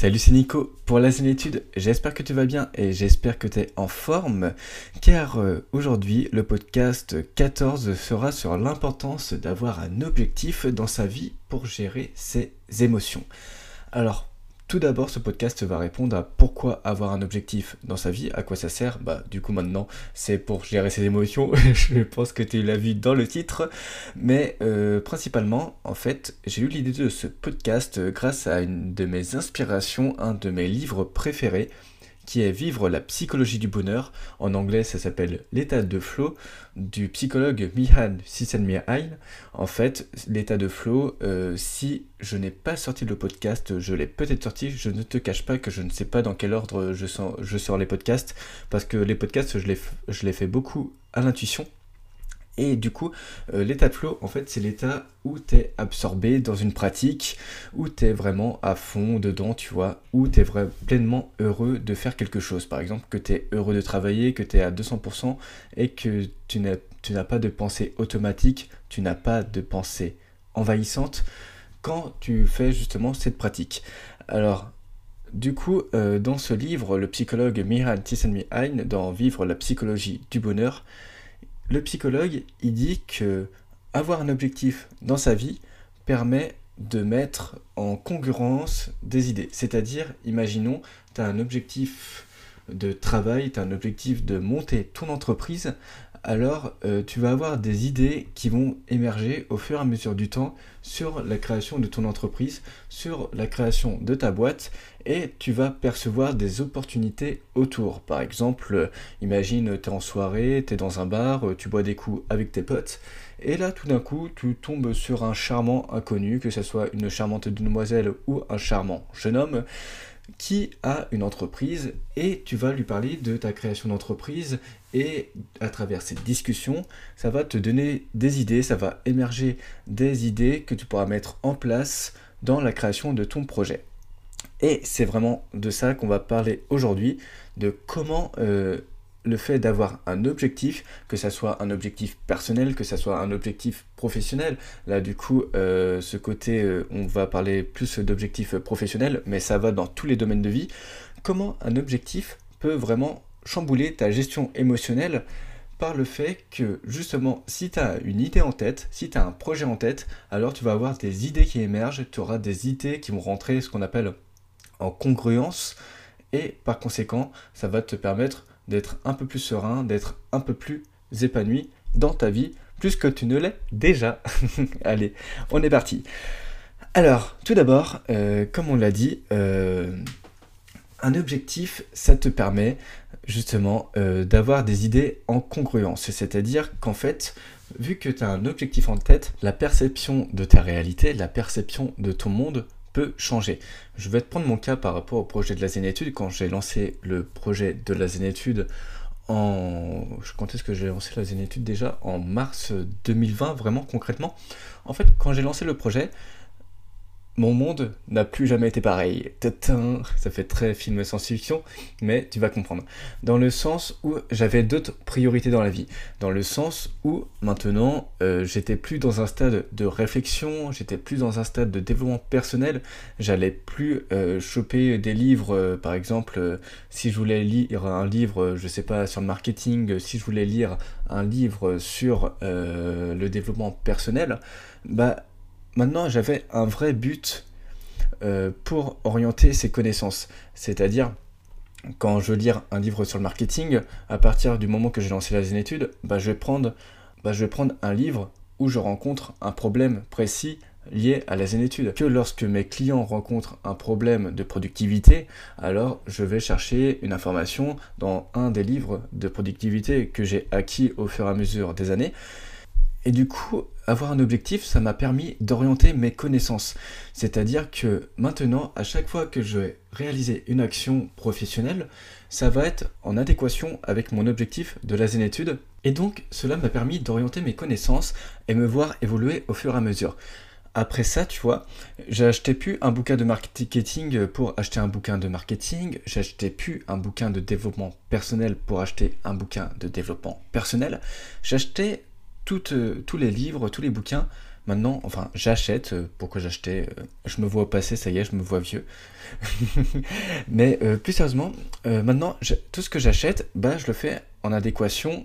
Salut, c'est Nico pour la étude. J'espère que tu vas bien et j'espère que tu es en forme car euh, aujourd'hui le podcast 14 sera sur l'importance d'avoir un objectif dans sa vie pour gérer ses émotions. Alors, tout d'abord, ce podcast va répondre à pourquoi avoir un objectif dans sa vie, à quoi ça sert. Bah, du coup, maintenant, c'est pour gérer ses émotions. Je pense que tu l'as vu dans le titre. Mais euh, principalement, en fait, j'ai eu l'idée de ce podcast grâce à une de mes inspirations, un de mes livres préférés qui est Vivre la psychologie du bonheur. En anglais, ça s'appelle L'état de flow du psychologue Mihan Csikszentmihalyi. En fait, l'état de flow, euh, si je n'ai pas sorti le podcast, je l'ai peut-être sorti. Je ne te cache pas que je ne sais pas dans quel ordre je, sors, les podcasts, parce que les podcasts, je les fais beaucoup à l'intuition. Et du coup, euh, l'état de flow, en fait, c'est l'état où tu es absorbé dans une pratique, où tu es vraiment à fond dedans, tu vois, où tu es vraiment pleinement heureux de faire quelque chose. Par exemple, que tu es heureux de travailler, que tu es à 200% et que tu n'as pas de pensée automatique, tu n'as pas de pensée envahissante quand tu fais justement cette pratique. Alors, du coup, euh, dans ce livre, le psychologue Miran Csikszentmihalyi, dans Vivre la psychologie du bonheur, le psychologue, il dit que avoir un objectif dans sa vie permet de mettre en concurrence des idées. C'est-à-dire, imaginons, tu as un objectif de travail, tu as un objectif de monter ton entreprise, alors euh, tu vas avoir des idées qui vont émerger au fur et à mesure du temps sur la création de ton entreprise, sur la création de ta boîte, et tu vas percevoir des opportunités autour. Par exemple, euh, imagine tu es en soirée, tu es dans un bar, euh, tu bois des coups avec tes potes, et là tout d'un coup tu tombes sur un charmant inconnu, que ce soit une charmante demoiselle ou un charmant jeune homme, qui a une entreprise et tu vas lui parler de ta création d'entreprise et à travers cette discussion, ça va te donner des idées, ça va émerger des idées que tu pourras mettre en place dans la création de ton projet. Et c'est vraiment de ça qu'on va parler aujourd'hui, de comment euh, le fait d'avoir un objectif, que ça soit un objectif personnel, que ça soit un objectif professionnel. Là, du coup, euh, ce côté, euh, on va parler plus d'objectifs professionnels, mais ça va dans tous les domaines de vie. Comment un objectif peut vraiment chambouler ta gestion émotionnelle par le fait que justement, si tu as une idée en tête, si tu as un projet en tête, alors tu vas avoir des idées qui émergent, tu auras des idées qui vont rentrer ce qu'on appelle en congruence, et par conséquent, ça va te permettre d'être un peu plus serein, d'être un peu plus épanoui dans ta vie, plus que tu ne l'es déjà. Allez, on est parti. Alors, tout d'abord, euh, comme on l'a dit, euh, un objectif, ça te permet justement euh, d'avoir des idées en congruence. C'est-à-dire qu'en fait, vu que tu as un objectif en tête, la perception de ta réalité, la perception de ton monde peut changer. Je vais te prendre mon cas par rapport au projet de la Zénétude. Quand j'ai lancé le projet de la Zénétude en... Quand est-ce que j'ai lancé la Zénétude déjà En mars 2020, vraiment concrètement. En fait, quand j'ai lancé le projet, mon monde n'a plus jamais été pareil. Ça fait très film science-fiction, mais tu vas comprendre. Dans le sens où j'avais d'autres priorités dans la vie. Dans le sens où maintenant, euh, j'étais plus dans un stade de réflexion, j'étais plus dans un stade de développement personnel. J'allais plus euh, choper des livres, euh, par exemple, si je voulais lire un livre, je sais pas, sur le marketing, si je voulais lire un livre sur le développement personnel, bah maintenant j'avais un vrai but euh, pour orienter ces connaissances. C'est-à-dire, quand je lire un livre sur le marketing, à partir du moment que j'ai lancé la étude, bah, je, vais prendre, bah, je vais prendre un livre où je rencontre un problème précis lié à la zénétude. Que lorsque mes clients rencontrent un problème de productivité, alors je vais chercher une information dans un des livres de productivité que j'ai acquis au fur et à mesure des années. Et du coup, avoir un objectif, ça m'a permis d'orienter mes connaissances. C'est-à-dire que maintenant, à chaque fois que je vais réaliser une action professionnelle, ça va être en adéquation avec mon objectif de la zénétude. Et donc, cela m'a permis d'orienter mes connaissances et me voir évoluer au fur et à mesure. Après ça, tu vois, j'ai acheté plus un bouquin de marketing pour acheter un bouquin de marketing, j'ai acheté plus un bouquin de développement personnel pour acheter un bouquin de développement personnel, j'ai acheté euh, tous les livres, tous les bouquins, maintenant, enfin j'achète, pourquoi j'achetais, je me vois passer, ça y est, je me vois vieux. Mais plus sérieusement, maintenant, tout ce que j'achète, bah, je le fais en adéquation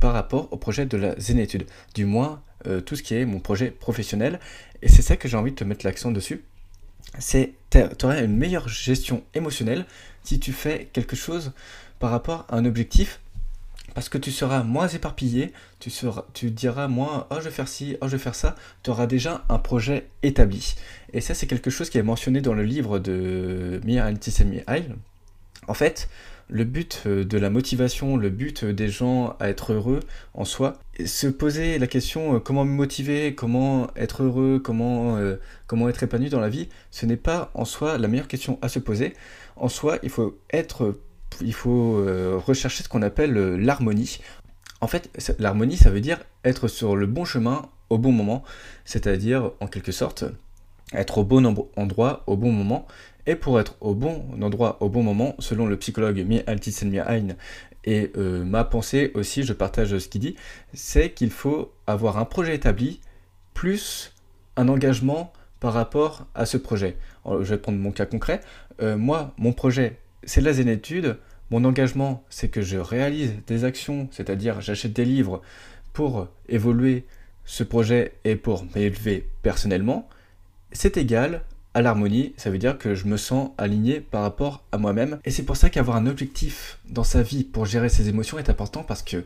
par rapport au projet de la zénétude. Du moins, tout ce qui est mon projet professionnel. Et c'est ça que j'ai envie de te mettre l'accent dessus. C'est tu auras une meilleure gestion émotionnelle si tu fais quelque chose par rapport à un objectif parce que tu seras moins éparpillé, tu, seras, tu diras moins oh je vais faire ci, oh je vais faire ça, tu auras déjà un projet établi. Et ça c'est quelque chose qui est mentionné dans le livre de Mia Antisemi En fait, le but euh, de la motivation, le but des gens à être heureux en soi, se poser la question euh, comment me motiver, comment être heureux, comment, euh, comment être épanoui dans la vie, ce n'est pas en soi la meilleure question à se poser. En soi, il faut être il faut rechercher ce qu'on appelle l'harmonie. En fait, l'harmonie, ça veut dire être sur le bon chemin au bon moment, c'est-à-dire en quelque sorte être au bon endroit au bon moment et pour être au bon endroit au bon moment, selon le psychologue Mi Altitsen et euh, ma pensée aussi, je partage ce qu'il dit, c'est qu'il faut avoir un projet établi plus un engagement par rapport à ce projet. je vais prendre mon cas concret. Euh, moi, mon projet, c'est la zénétude. Mon engagement, c'est que je réalise des actions, c'est-à-dire j'achète des livres pour évoluer ce projet et pour m'élever personnellement. C'est égal à l'harmonie, ça veut dire que je me sens aligné par rapport à moi-même. Et c'est pour ça qu'avoir un objectif dans sa vie pour gérer ses émotions est important parce que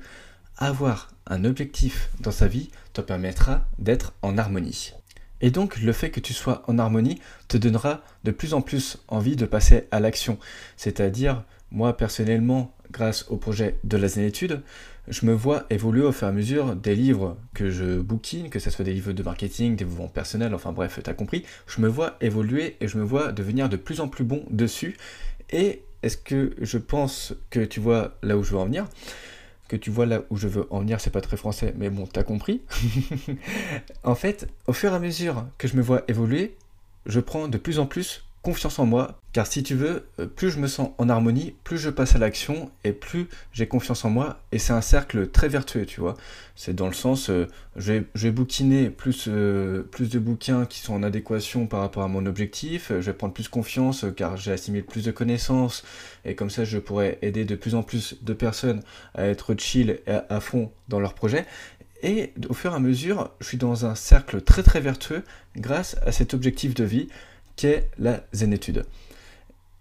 avoir un objectif dans sa vie te permettra d'être en harmonie. Et donc le fait que tu sois en harmonie te donnera de plus en plus envie de passer à l'action. C'est-à-dire, moi personnellement, grâce au projet de la zénétude, je me vois évoluer au fur et à mesure des livres que je bookine, que ce soit des livres de marketing, des mouvements personnels, enfin bref, tu as compris. Je me vois évoluer et je me vois devenir de plus en plus bon dessus. Et est-ce que je pense que tu vois là où je veux en venir? Que tu vois là où je veux en venir, c'est pas très français, mais bon, t'as compris. en fait, au fur et à mesure que je me vois évoluer, je prends de plus en plus confiance en moi, car si tu veux, euh, plus je me sens en harmonie, plus je passe à l'action et plus j'ai confiance en moi. Et c'est un cercle très vertueux, tu vois. C'est dans le sens, euh, je, vais, bouquiner plus, euh, plus de bouquins qui sont en adéquation par rapport à mon objectif, je vais prendre plus confiance car j'ai assimilé plus de connaissances et comme ça je pourrais aider de plus en plus de personnes à être chill et à fond dans leur projet. Et au fur et à mesure, je suis dans un cercle très très vertueux grâce à cet objectif de vie qu'est la zénétude.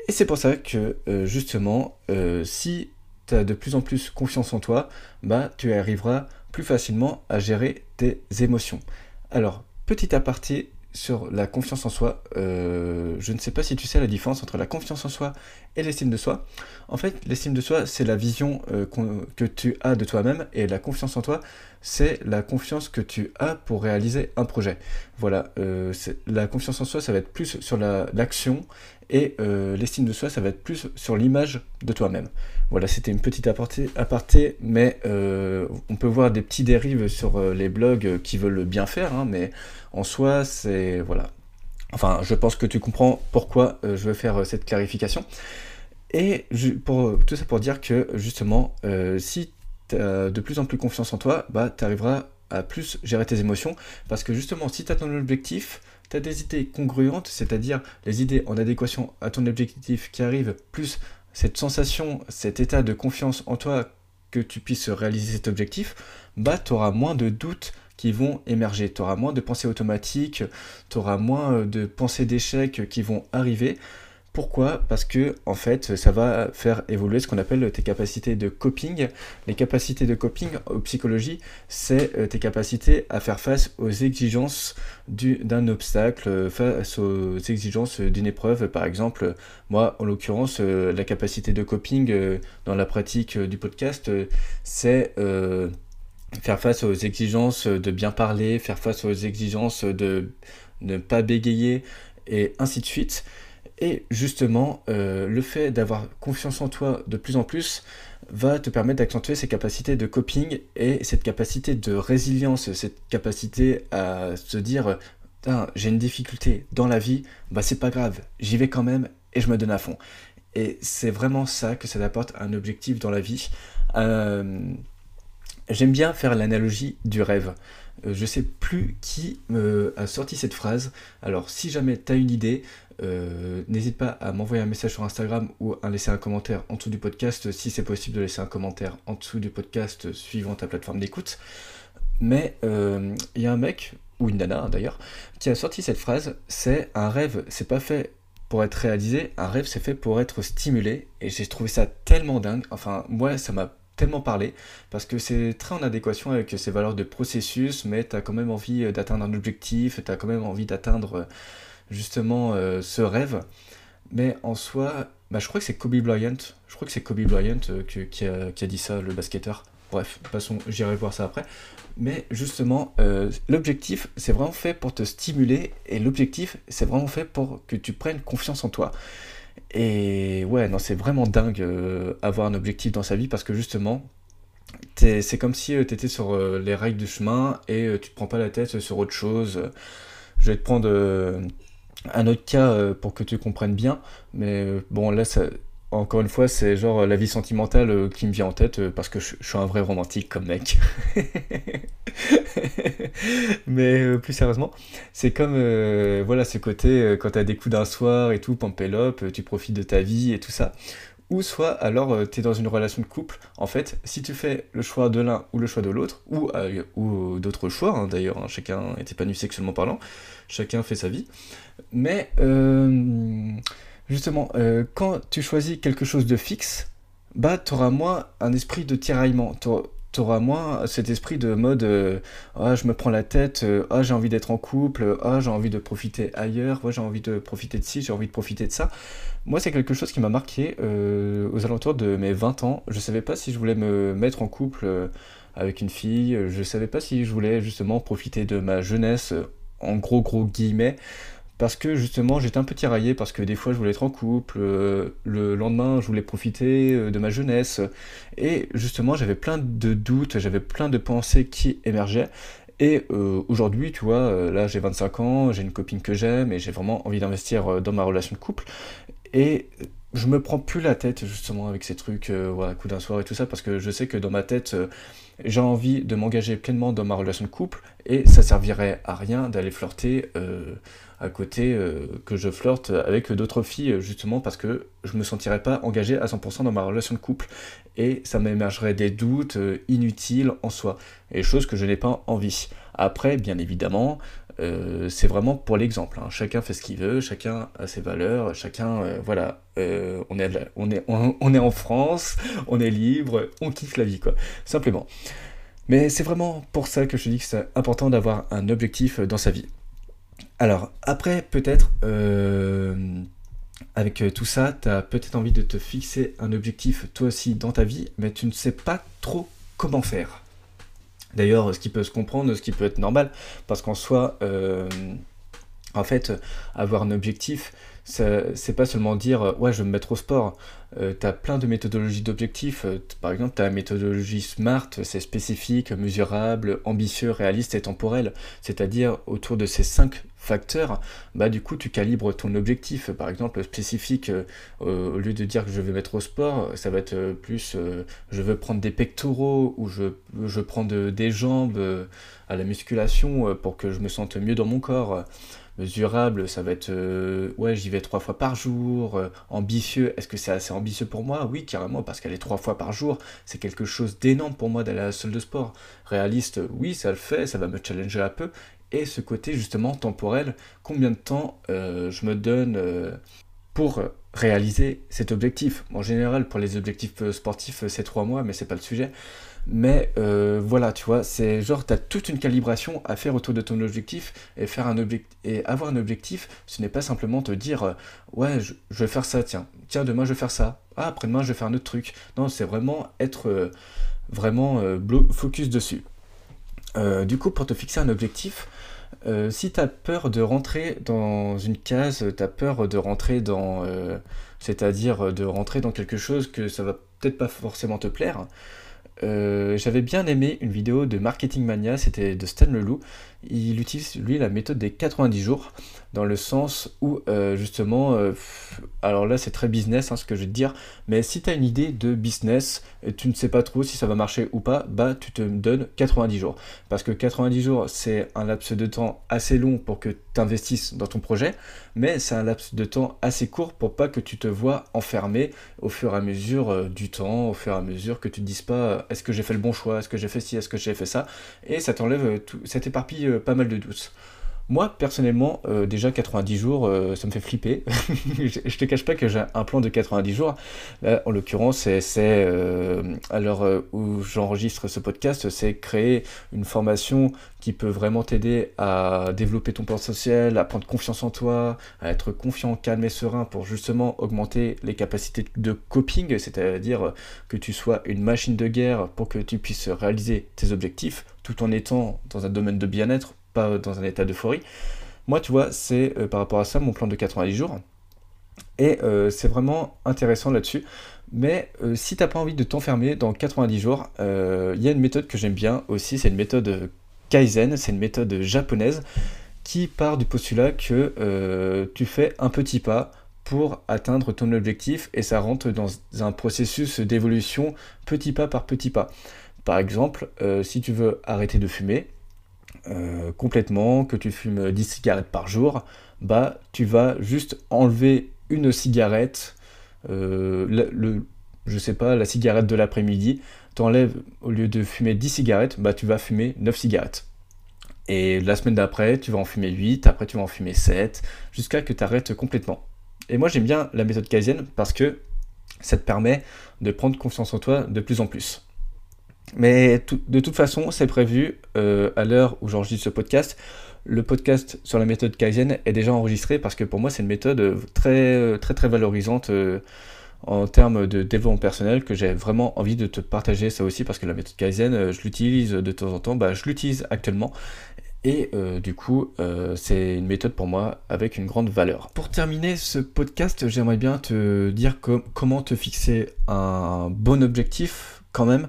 Et c'est pour ça que euh, justement, euh, si tu as de plus en plus confiance en toi, bah tu arriveras plus facilement à gérer tes émotions. Alors, petit aparté sur la confiance en soi, euh, je ne sais pas si tu sais la différence entre la confiance en soi et l'estime de soi. En fait, l'estime de soi, c'est la vision que tu as de toi-même et la confiance en toi, c'est la confiance que tu as pour réaliser un projet. Voilà, euh, la confiance en soi, ça va être plus sur l'action et euh, l'estime de soi, ça va être plus sur l'image de toi-même. Voilà, c'était une petite aparté, mais euh, on peut voir des petits dérives sur les blogs qui veulent bien faire, hein, mais en soi, c'est... Voilà. Enfin, je pense que tu comprends pourquoi je veux faire cette clarification. Et tout ça pour dire que justement, si de plus en plus confiance en toi, bah, tu arriveras à plus gérer tes émotions. Parce que justement, si tu as ton objectif, tu as des idées congruentes, c'est-à-dire les idées en adéquation à ton objectif qui arrivent, plus cette sensation, cet état de confiance en toi que tu puisses réaliser cet objectif, bah, tu auras moins de doutes qui vont émerger. Tu auras moins de pensées automatiques, tu auras moins de pensées d'échec qui vont arriver. Pourquoi? Parce que en fait, ça va faire évoluer ce qu'on appelle tes capacités de coping. Les capacités de coping en psychologie, c'est euh, tes capacités à faire face aux exigences d'un obstacle, euh, face aux exigences d'une épreuve. Par exemple, moi, en l'occurrence, euh, la capacité de coping dans la pratique du podcast, c'est faire face aux exigences de bien parler, faire face aux exigences de ne pas bégayer et ainsi de suite. Et justement, euh, le fait d'avoir confiance en toi de plus en plus va te permettre d'accentuer ces capacités de coping et cette capacité de résilience, cette capacité à se dire j'ai une difficulté dans la vie, bah c'est pas grave, j'y vais quand même et je me donne à fond. Et c'est vraiment ça que ça apporte un objectif dans la vie. Euh, j'aime bien faire l'analogie du rêve. Euh, je sais plus qui me a sorti cette phrase. Alors si jamais tu as une idée, euh, n'hésite pas à m'envoyer un message sur Instagram ou à laisser un commentaire en dessous du podcast, si c'est possible de laisser un commentaire en dessous du podcast suivant ta plateforme d'écoute. Mais euh, il y a un mec, ou une nana d'ailleurs, qui a sorti cette phrase, c'est un rêve, c'est pas fait pour être réalisé, un rêve c'est fait pour être stimulé, et j'ai trouvé ça tellement dingue, enfin moi ça m'a tellement parlé, parce que c'est très en adéquation avec ces valeurs de processus, mais tu as quand même envie d'atteindre un objectif, tu as quand même envie d'atteindre justement euh, ce rêve. Mais en soi, bah, je crois que c'est Kobe Bryant, je crois que c'est Kobe Bryant euh, qui, a, qui, a, dit ça, le basketteur. Bref, passons, j'irai voir ça après. Mais justement, euh, l'objectif, c'est vraiment fait pour te stimuler, et l'objectif, c'est vraiment fait pour que tu prennes confiance en toi. Et ouais, non, c'est vraiment dingue avoir un objectif dans sa vie, parce que justement, c'est comme si tu étais sur les rails du chemin et tu te prends pas la tête sur autre chose. Je vais te prendre un autre cas euh, pour que tu comprennes bien, mais euh, bon là ça, encore une fois, c'est genre la vie sentimentale euh, qui me vient en tête parce que je, suis un vrai romantique comme mec. Mais plus sérieusement, c'est comme voilà ce côté quand t'as des coups d'un soir et tout, pampelope, tu profites de ta vie et tout ça. Ou soit alors tu es dans une relation de couple. En fait, si tu fais le choix de l'un ou le choix de l'autre, ou, ou d'autres choix hein, d'ailleurs, hein, chacun est épanoui sexuellement parlant, chacun fait sa vie. Mais euh, justement, euh, quand tu choisis quelque chose de fixe, bah, tu auras moins un esprit de tiraillement. Tu auras moins cet esprit de mode euh, ah, je me prends la tête, ah, j'ai envie d'être en couple, ah, j'ai envie de profiter ailleurs, j'ai envie de profiter de ci, j'ai envie de profiter de ça. Moi, c'est quelque chose qui m'a marqué aux alentours de mes 20 ans. Je savais pas si je voulais me mettre en couple avec une fille, je savais pas si je voulais justement profiter de ma jeunesse en gros gros guillemets parce que justement j'étais un peu tiraillé parce que des fois je voulais être en couple, euh, le lendemain je voulais profiter euh, de ma jeunesse. Et justement j'avais plein de doutes, j'avais plein de pensées qui émergeaient. Et euh, aujourd'hui tu vois là j'ai 25 ans, j'ai une copine que j'aime et j'ai vraiment envie d'investir dans ma relation de couple. Et je me prends plus la tête justement avec ces trucs voilà coup d'un soir et tout ça parce que je sais que dans ma tête j'ai envie de m'engager pleinement dans ma relation de couple et ça servirait à rien d'aller flirter à côté euh, que je flirte avec d'autres filles justement parce que je me sentirais pas engagé à 100% dans ma relation de couple et ça m'émergerait des doutes euh, inutiles en soi et choses que je n'ai pas envie. Après, bien évidemment, euh, c'est vraiment pour l'exemple. Hein. Chacun fait ce qu'il veut, chacun a ses valeurs, chacun, voilà, on, est, on, est, on, est en France, on est libre, on kiffe la vie, quoi, simplement. Mais c'est vraiment pour ça que je dis que c'est important d'avoir un objectif dans sa vie. Alors, après, peut-être, avec tout ça, tu as peut-être envie de te fixer un objectif toi aussi dans ta vie, mais tu ne sais pas trop comment faire. D'ailleurs, ce qui peut se comprendre, ce qui peut être normal, parce qu'en soi, euh, en fait, avoir un objectif, c'est pas seulement dire ouais, je vais me mettre au sport. Euh, tu as plein de méthodologies d'objectifs. Euh, par exemple, tu la méthodologie SMART, c'est spécifique, mesurable, ambitieux, réaliste et temporel. C'est-à-dire, autour de ces cinq facteurs, bah, du coup, tu calibres ton objectif. Par exemple, spécifique, euh, au lieu de dire que je vais mettre au sport, ça va être plus je veux prendre des pectoraux ou je, je prends des jambes à la musculation pour que je me sente mieux dans mon corps mesurable, ça va être euh, ouais, j'y vais trois fois par jour, euh, ambitieux, est-ce que c'est assez ambitieux pour moi? Oui, carrément, parce qu'aller trois fois par jour, c'est quelque chose d'énorme pour moi d'aller à la salle de sport. Réaliste, oui, ça le fait, ça va me challenger un peu. Et ce côté justement temporel, combien de temps euh, je me donne pour réaliser cet objectif? En général, pour les objectifs sportifs, c'est trois mois, mais c'est pas le sujet. Mais euh, voilà, tu vois, c'est genre, tu as toute une calibration à faire autour de ton objectif et, et avoir un objectif, ce n'est pas simplement te dire, euh, ouais, je, vais faire ça, tiens, tiens, demain je vais faire ça, ah, après-demain je vais faire un autre truc. Non, c'est vraiment être euh, vraiment focus dessus. du coup, pour te fixer un objectif, si tu as peur de rentrer dans une case, tu as peur de rentrer dans. C'est-à-dire de rentrer dans quelque chose que ça va peut-être pas forcément te plaire, euh, j'avais bien aimé une vidéo de Marketing Mania, c'était de Stan Leloup. il utilise lui la méthode des 90 jours dans le sens où euh, justement, euh, alors là c'est très business hein, ce que je vais te dire, mais si tu as une idée de business et tu ne sais pas trop si ça va marcher ou pas, bah tu te donnes 90 jours. Parce que 90 jours c'est un laps de temps assez long pour que tu investisses dans ton projet, mais c'est un laps de temps assez court pour pas que tu te vois enfermé au fur et à mesure euh, du temps, au fur et à mesure que tu te dises pas est-ce que j'ai fait le bon choix, est-ce que j'ai fait ci, est-ce que j'ai fait ça, et ça t'enlève ça t'éparpille pas mal de doutes. Moi, personnellement, euh, déjà 90 jours, euh, ça me fait flipper. je te cache pas que j'ai un plan de 90 jours. Là, en l'occurrence, c'est euh, à l'heure où j'enregistre ce podcast, c'est créer une formation qui peut vraiment t'aider à développer ton potentiel, à prendre confiance en toi, à être confiant, calme et serein pour justement augmenter les capacités de coping, c'est-à-dire que tu sois une machine de guerre pour que tu puisses réaliser tes objectifs tout en étant dans un domaine de bien-être dans un état d'euphorie. Moi, tu vois, c'est euh, par rapport à ça mon plan de 90 jours. Et euh, c'est vraiment intéressant là-dessus. Mais euh, si tu n'as pas envie de t'enfermer dans 90 jours, il y a une méthode que j'aime bien aussi, c'est une méthode Kaizen, c'est une méthode japonaise qui part du postulat que tu fais un petit pas pour atteindre ton objectif et ça rentre dans un processus d'évolution petit pas par petit pas. Par exemple, si tu veux arrêter de fumer, euh, complètement, que tu fumes 10 cigarettes par jour, bah tu vas juste enlever une cigarette, euh, le, je sais pas, la cigarette de l'après-midi, t'enlèves, au lieu de fumer 10 cigarettes, bah tu vas fumer 9 cigarettes. Et la semaine d'après, tu vas en fumer 8, après tu vas en fumer 7, jusqu'à que tu arrêtes complètement. Et moi j'aime bien la méthode Kaizen parce que ça te permet de prendre confiance en toi de plus en plus. Mais de toute façon, c'est prévu euh, à l'heure où j'enregistre ce podcast. Le podcast sur la méthode Kaizen est déjà enregistré parce que pour moi, c'est une méthode très, très, très valorisante euh, en termes de développement personnel que j'ai vraiment envie de te partager ça aussi parce que la méthode Kaizen, euh, je l'utilise de temps en temps, bah, je l'utilise actuellement. Et du coup, c'est une méthode pour moi avec une grande valeur. Pour terminer ce podcast, j'aimerais bien te dire comment te fixer un bon objectif quand même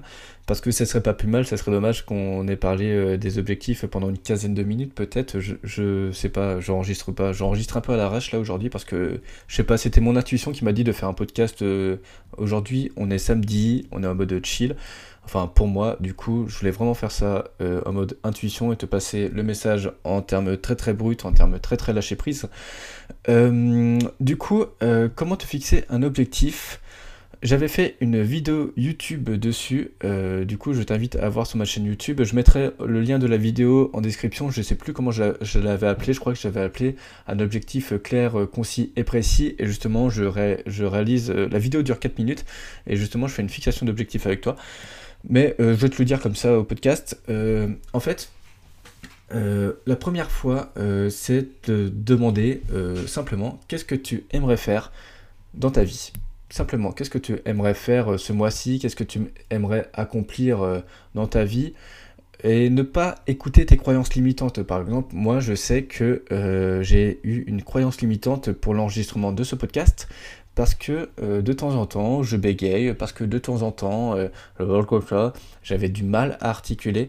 parce que ce serait pas plus mal, ça serait dommage qu'on ait parlé euh, des objectifs pendant une quinzaine de minutes peut-être, je, je sais pas, j'enregistre pas, j'enregistre un peu à l'arrache là aujourd'hui parce que je sais pas, c'était mon intuition qui m'a dit de faire un podcast euh, aujourd'hui, on est samedi, on est en mode chill, enfin pour moi du coup je voulais vraiment faire ça euh, en mode intuition et te passer le message en termes très très bruts, en termes très très lâcher prise. du coup, comment te fixer un objectif j'avais fait une vidéo YouTube dessus, euh, du coup je t'invite à voir sur ma chaîne YouTube. Je mettrai le lien de la vidéo en description, je sais plus comment je, l'avais appelé, je crois que j'avais appelé un objectif clair, concis et précis. Et justement je, réalise, euh, la vidéo dure 4 minutes, et justement je fais une fixation d'objectif avec toi. Mais euh, je vais te le dire comme ça au podcast. en fait, la première fois, c'est de demander simplement qu'est-ce que tu aimerais faire dans ta vie? Simplement, qu'est-ce que tu aimerais faire euh, ce mois-ci? Qu'est-ce que tu aimerais accomplir euh, dans ta vie? Et ne pas écouter tes croyances limitantes. Par exemple, moi, je sais que euh, j'ai eu une croyance limitante pour l'enregistrement de ce podcast parce que de temps en temps, je bégaye, parce que de temps en temps, j'avais du mal à articuler.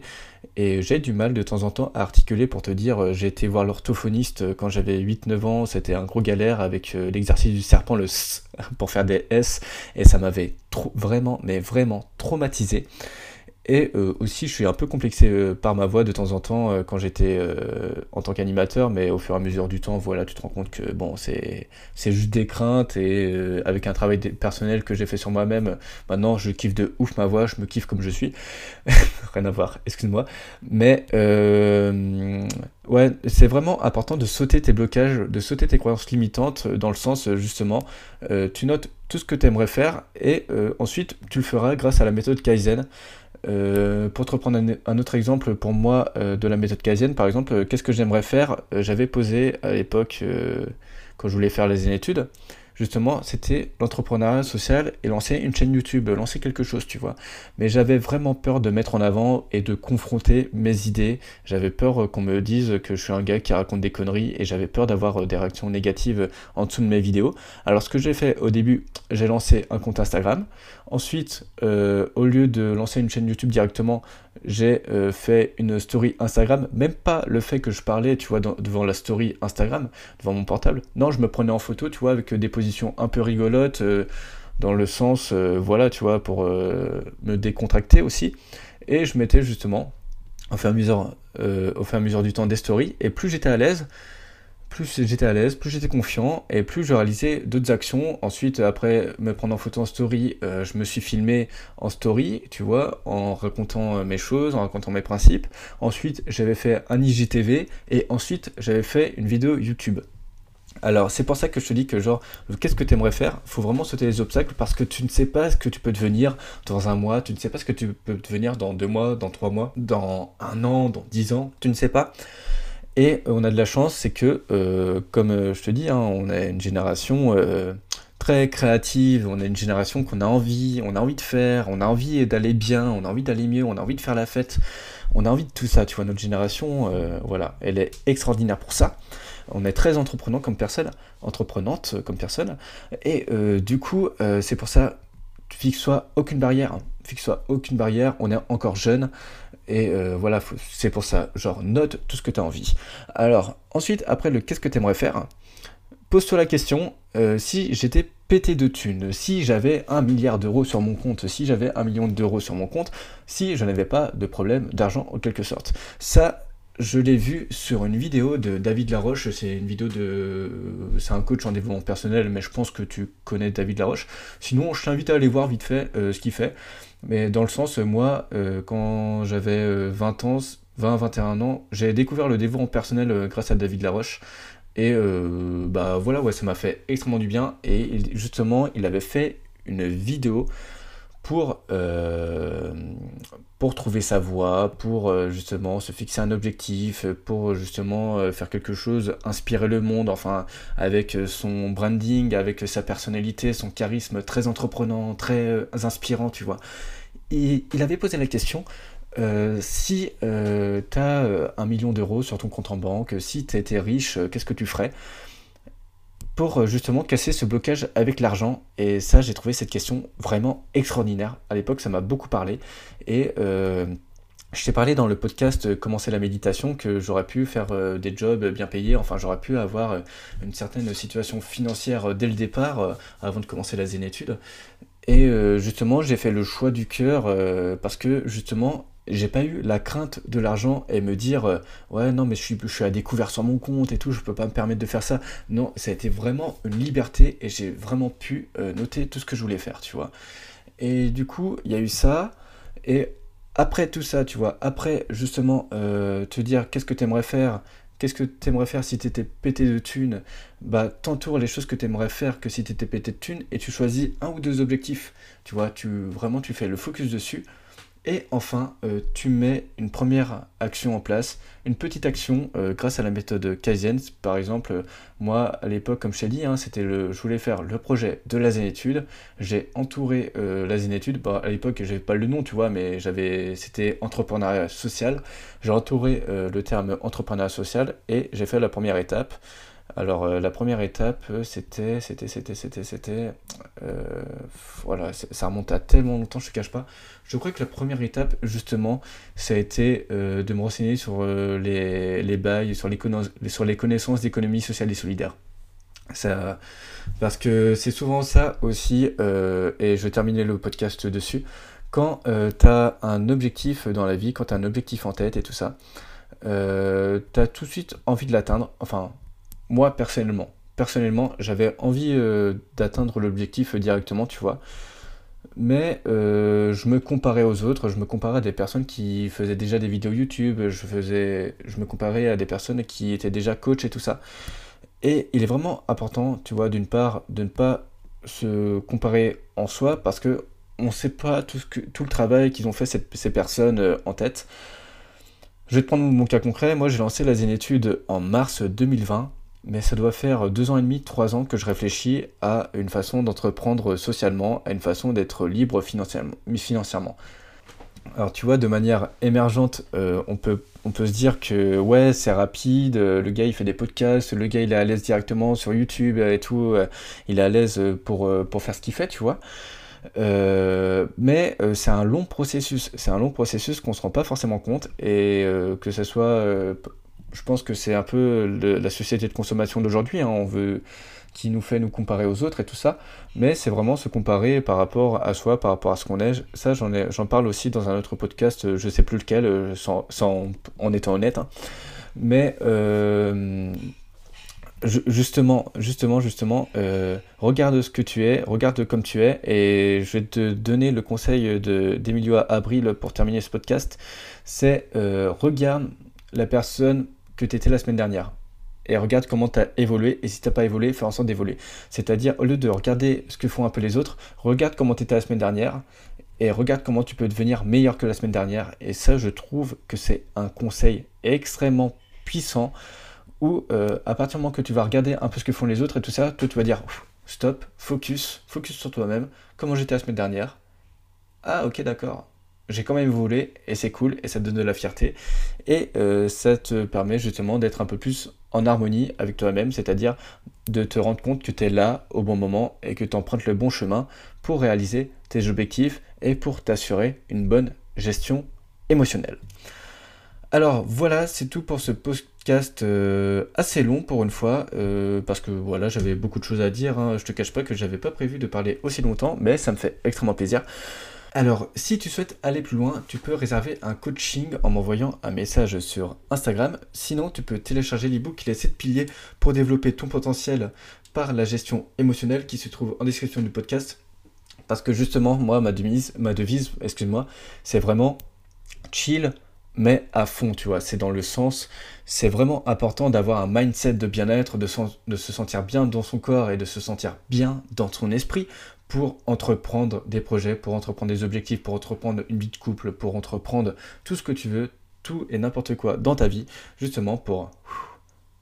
Et j'ai du mal de temps en temps à articuler pour te dire, euh, j'ai été voir l'orthophoniste euh, quand j'avais 8-9 ans, c'était un gros galère avec euh, l'exercice du serpent, le S, pour faire des S, et ça m'avait vraiment, mais vraiment traumatisé. Et euh, aussi, je suis un peu complexé euh, par ma voix de temps en temps euh, quand j'étais en tant qu'animateur, mais au fur et à mesure du temps, voilà, tu te rends compte que bon, c'est juste des craintes et avec un travail personnel que j'ai fait sur moi-même, maintenant je kiffe de ouf ma voix, je me kiffe comme je suis. Rien à voir, excuse-moi. Mais ouais, c'est vraiment important de sauter tes blocages, de sauter tes croyances limitantes dans le sens justement, tu notes tout ce que tu aimerais faire et ensuite tu le feras grâce à la méthode Kaizen. Euh, pour te reprendre un, autre exemple pour moi euh, de la méthode Kaizen, par exemple, euh, qu'est-ce que j'aimerais faire? J'avais posé à l'époque, quand je voulais faire les études, justement, c'était l'entrepreneuriat social et lancer une chaîne YouTube, lancer quelque chose, tu vois. Mais j'avais vraiment peur de mettre en avant et de confronter mes idées. J'avais peur qu'on me dise que je suis un gars qui raconte des conneries et j'avais peur d'avoir des réactions négatives en dessous de mes vidéos. Alors ce que j'ai fait au début, j'ai lancé un compte Instagram. Ensuite, euh, au lieu de lancer une chaîne YouTube directement, j'ai euh, fait une story Instagram, même pas le fait que je parlais, tu vois, devant la story Instagram, devant mon portable. Non, je me prenais en photo, tu vois, avec des positions un peu rigolotes, euh, dans le sens, euh, voilà, tu vois, pour me décontracter aussi. Et je mettais justement, au fur et à mesure, au fur et à mesure du temps, des stories. Et plus j'étais à l'aise, plus j'étais à l'aise, plus j'étais confiant et plus je réalisais d'autres actions. Ensuite, après me prendre en photo en story, euh, je me suis filmé en story, tu vois, en racontant euh, mes choses, en racontant mes principes. Ensuite, j'avais fait un IGTV et ensuite, j'avais fait une vidéo YouTube. Alors, c'est pour ça que je te dis que, genre, qu'est-ce que tu aimerais faire? Faut vraiment sauter les obstacles parce que tu ne sais pas ce que tu peux devenir dans un mois, tu ne sais pas ce que tu peux devenir dans deux mois, dans trois mois, dans un an, dans dix ans, tu ne sais pas. Et on a de la chance, c'est que, euh, comme euh, je te dis, hein, on a une génération euh, très créative, on a une génération qu'on a envie, on a envie de faire, on a envie d'aller bien, on a envie d'aller mieux, on a envie de faire la fête, on a envie de tout ça, tu vois, notre génération, voilà, elle est extraordinaire pour ça. On est très entreprenant comme personne, entreprenante comme personne, et du coup, c'est pour ça, fixe-toi aucune barrière, fixe-toi aucune barrière, on est encore jeune, et euh, voilà, c'est pour ça, genre note tout ce que tu as envie. Alors, ensuite, après le qu'est-ce que tu aimerais faire, pose-toi la question, euh, si j'étais pété de thunes, si j'avais un milliard d'euros sur mon compte, si j'avais un million d'euros sur mon compte, si je n'avais pas de problème d'argent en quelque sorte. Ça, je l'ai vu sur une vidéo de David Laroche, c'est une vidéo de... C'est un coach en développement personnel, mais je pense que tu connais David Laroche. Sinon, je t'invite à aller voir vite fait euh, ce qu'il fait. Mais dans le sens, moi, euh, quand j'avais 20 euh, ans, 20-21 ans, j'ai découvert le développement personnel grâce à David Laroche. Et bah voilà, ouais, ça m'a fait extrêmement du bien. Et justement, il avait fait une vidéo pour, euh, pour trouver sa voie, pour euh, justement se fixer un objectif, pour justement euh, faire quelque chose, inspirer le monde, enfin avec son branding, avec sa personnalité, son charisme très entreprenant, très inspirant, tu vois. Et il avait posé la question, si tu as un million d'euros sur ton compte en banque, si tu étais riche, qu'est-ce que tu ferais? Euh, justement casser ce blocage avec l'argent. Et ça, j'ai trouvé cette question vraiment extraordinaire. À l'époque, ça m'a beaucoup parlé. Et euh, je t'ai parlé dans le podcast euh, Commencer la méditation que j'aurais pu faire des jobs bien payés, enfin j'aurais pu avoir une certaine situation financière dès le départ avant de commencer la zénétude. Et justement j'ai fait le choix du cœur parce que justement j'ai pas eu la crainte de l'argent et me dire euh, ouais non mais je suis, je suis à découvert sur mon compte et tout, je peux pas me permettre de faire ça. Non, ça a été vraiment une liberté et j'ai vraiment pu euh, noter tout ce que je voulais faire, tu vois. Et du coup, il y a eu ça. Et après tout ça, tu vois, après justement euh, te dire qu'est-ce que tu aimerais faire, qu'est-ce que tu aimerais faire si tu étais pété de thunes, bah t'entoures les choses que tu aimerais faire que si tu étais pété de thunes et tu choisis un ou deux objectifs, tu vois, tu vraiment tu fais le focus dessus et enfin, euh, tu mets une première action en place, une petite action euh, grâce à la méthode Kaizen. Par exemple, moi à l'époque, comme je t'ai dit, hein, c'était le, je voulais faire le projet de la zénétude. J'ai entouré euh, la zénétude. À l'époque, j'avais pas le nom, tu vois, mais j'avais, c'était entrepreneuriat social. J'ai entouré le terme entrepreneuriat social et j'ai fait la première étape. Alors euh, la première étape, euh, c'était, c'était, c'était, c'était, c'était, euh, voilà, ça remonte à tellement longtemps, je te cache pas. Je crois que la première étape, justement, ça a été de me renseigner sur les, les bails, sur les, sur les connaissances d'économie sociale et solidaire. Ça, parce que c'est souvent ça aussi, et je vais terminer le podcast dessus, quand tu as un objectif dans la vie, quand tu as un objectif en tête et tout ça, tu as tout de suite envie de l'atteindre, enfin moi personnellement. Personnellement, j'avais envie euh, d'atteindre l'objectif directement, tu vois. Mais euh, je me comparais aux autres, je me comparais à des personnes qui faisaient déjà des vidéos YouTube, je, faisais, je me comparais à des personnes qui étaient déjà coach et tout ça. Et il est vraiment important, tu vois, d'une part, de ne pas se comparer en soi parce que on ne sait pas tout, ce que, tout le travail qu'ils ont fait ces personnes euh, en tête. Je vais te prendre mon cas concret. Moi, j'ai lancé la Zénétude en mars 2020 mais ça doit faire deux ans et demi, trois ans que je réfléchis à une façon d'entreprendre socialement, à une façon d'être libre financièrement. Alors tu vois, de manière émergente, euh, on, peut, on peut se dire que ouais, c'est rapide, euh, le gars il fait des podcasts, le gars il est à l'aise directement sur YouTube et tout, euh, il est à l'aise pour, pour faire ce qu'il fait, tu vois. mais c'est un long processus. C'est un long processus qu'on se rend pas forcément compte et que ce soit, je pense que c'est un peu la société de consommation d'aujourd'hui. Hein. on veut qui nous fait nous comparer aux autres et tout ça, mais c'est vraiment se comparer par rapport à soi, par rapport à ce qu'on est. Ça, j'en, parle aussi dans un autre podcast, je sais plus lequel, euh, sans, en étant honnête. Hein. Mais euh, justement, justement, justement, euh, regarde ce que tu es, regarde comme tu es, et je vais te donner le conseil de, d'Emilio Abril pour terminer ce podcast, c'est regarde la personne tu étais la semaine dernière et regarde comment tu as évolué. Et si tu pas évolué, fais en sorte d'évoluer. C'est-à-dire, au lieu de regarder ce que font un peu les autres, regarde comment tu étais la semaine dernière et regarde comment tu peux devenir meilleur que la semaine dernière. Et ça, je trouve que c'est un conseil extrêmement puissant où, euh, à partir du moment que tu vas regarder un peu ce que font les autres et tout ça, toi, tu vas dire stop, focus, focus sur toi-même. Comment j'étais la semaine dernière? Ah, ok, d'accord j'ai quand même évolué et c'est cool et ça te donne de la fierté et euh, ça te permet justement d'être un peu plus en harmonie avec toi-même, c'est-à-dire de te rendre compte que tu es là au bon moment et que tu empruntes le bon chemin pour réaliser tes objectifs et pour t'assurer une bonne gestion émotionnelle. Alors voilà, c'est tout pour ce podcast euh, assez long pour une fois, euh, parce que voilà, j'avais beaucoup de choses à dire. Hein. Je te cache pas que j'avais pas prévu de parler aussi longtemps, mais ça me fait extrêmement plaisir. Alors, si tu souhaites aller plus loin, tu peux réserver un coaching en m'envoyant un message sur Instagram. Sinon, tu peux télécharger l'ebook est 7 piliers pour développer ton potentiel par la gestion émotionnelle qui se trouve en description du podcast. Parce que justement, moi, ma devise, ma devise excuse-moi, c'est vraiment chill, mais à fond, tu vois. C'est dans le sens, c'est vraiment important d'avoir un mindset de bien-être, de, se sentir bien dans son corps et de se sentir bien dans son esprit pour entreprendre des projets, pour entreprendre des objectifs, pour entreprendre une vie de couple, pour entreprendre tout ce que tu veux, tout et n'importe quoi dans ta vie, justement pour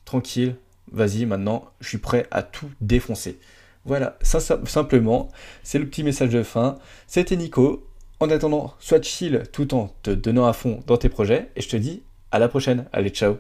tranquille, vas-y, maintenant, je suis prêt à tout défoncer. Voilà, ça, simplement, c'est le petit message de fin. C'était Nico. En attendant, sois chill tout en te donnant à fond dans tes projets et je te dis à la prochaine. Allez, ciao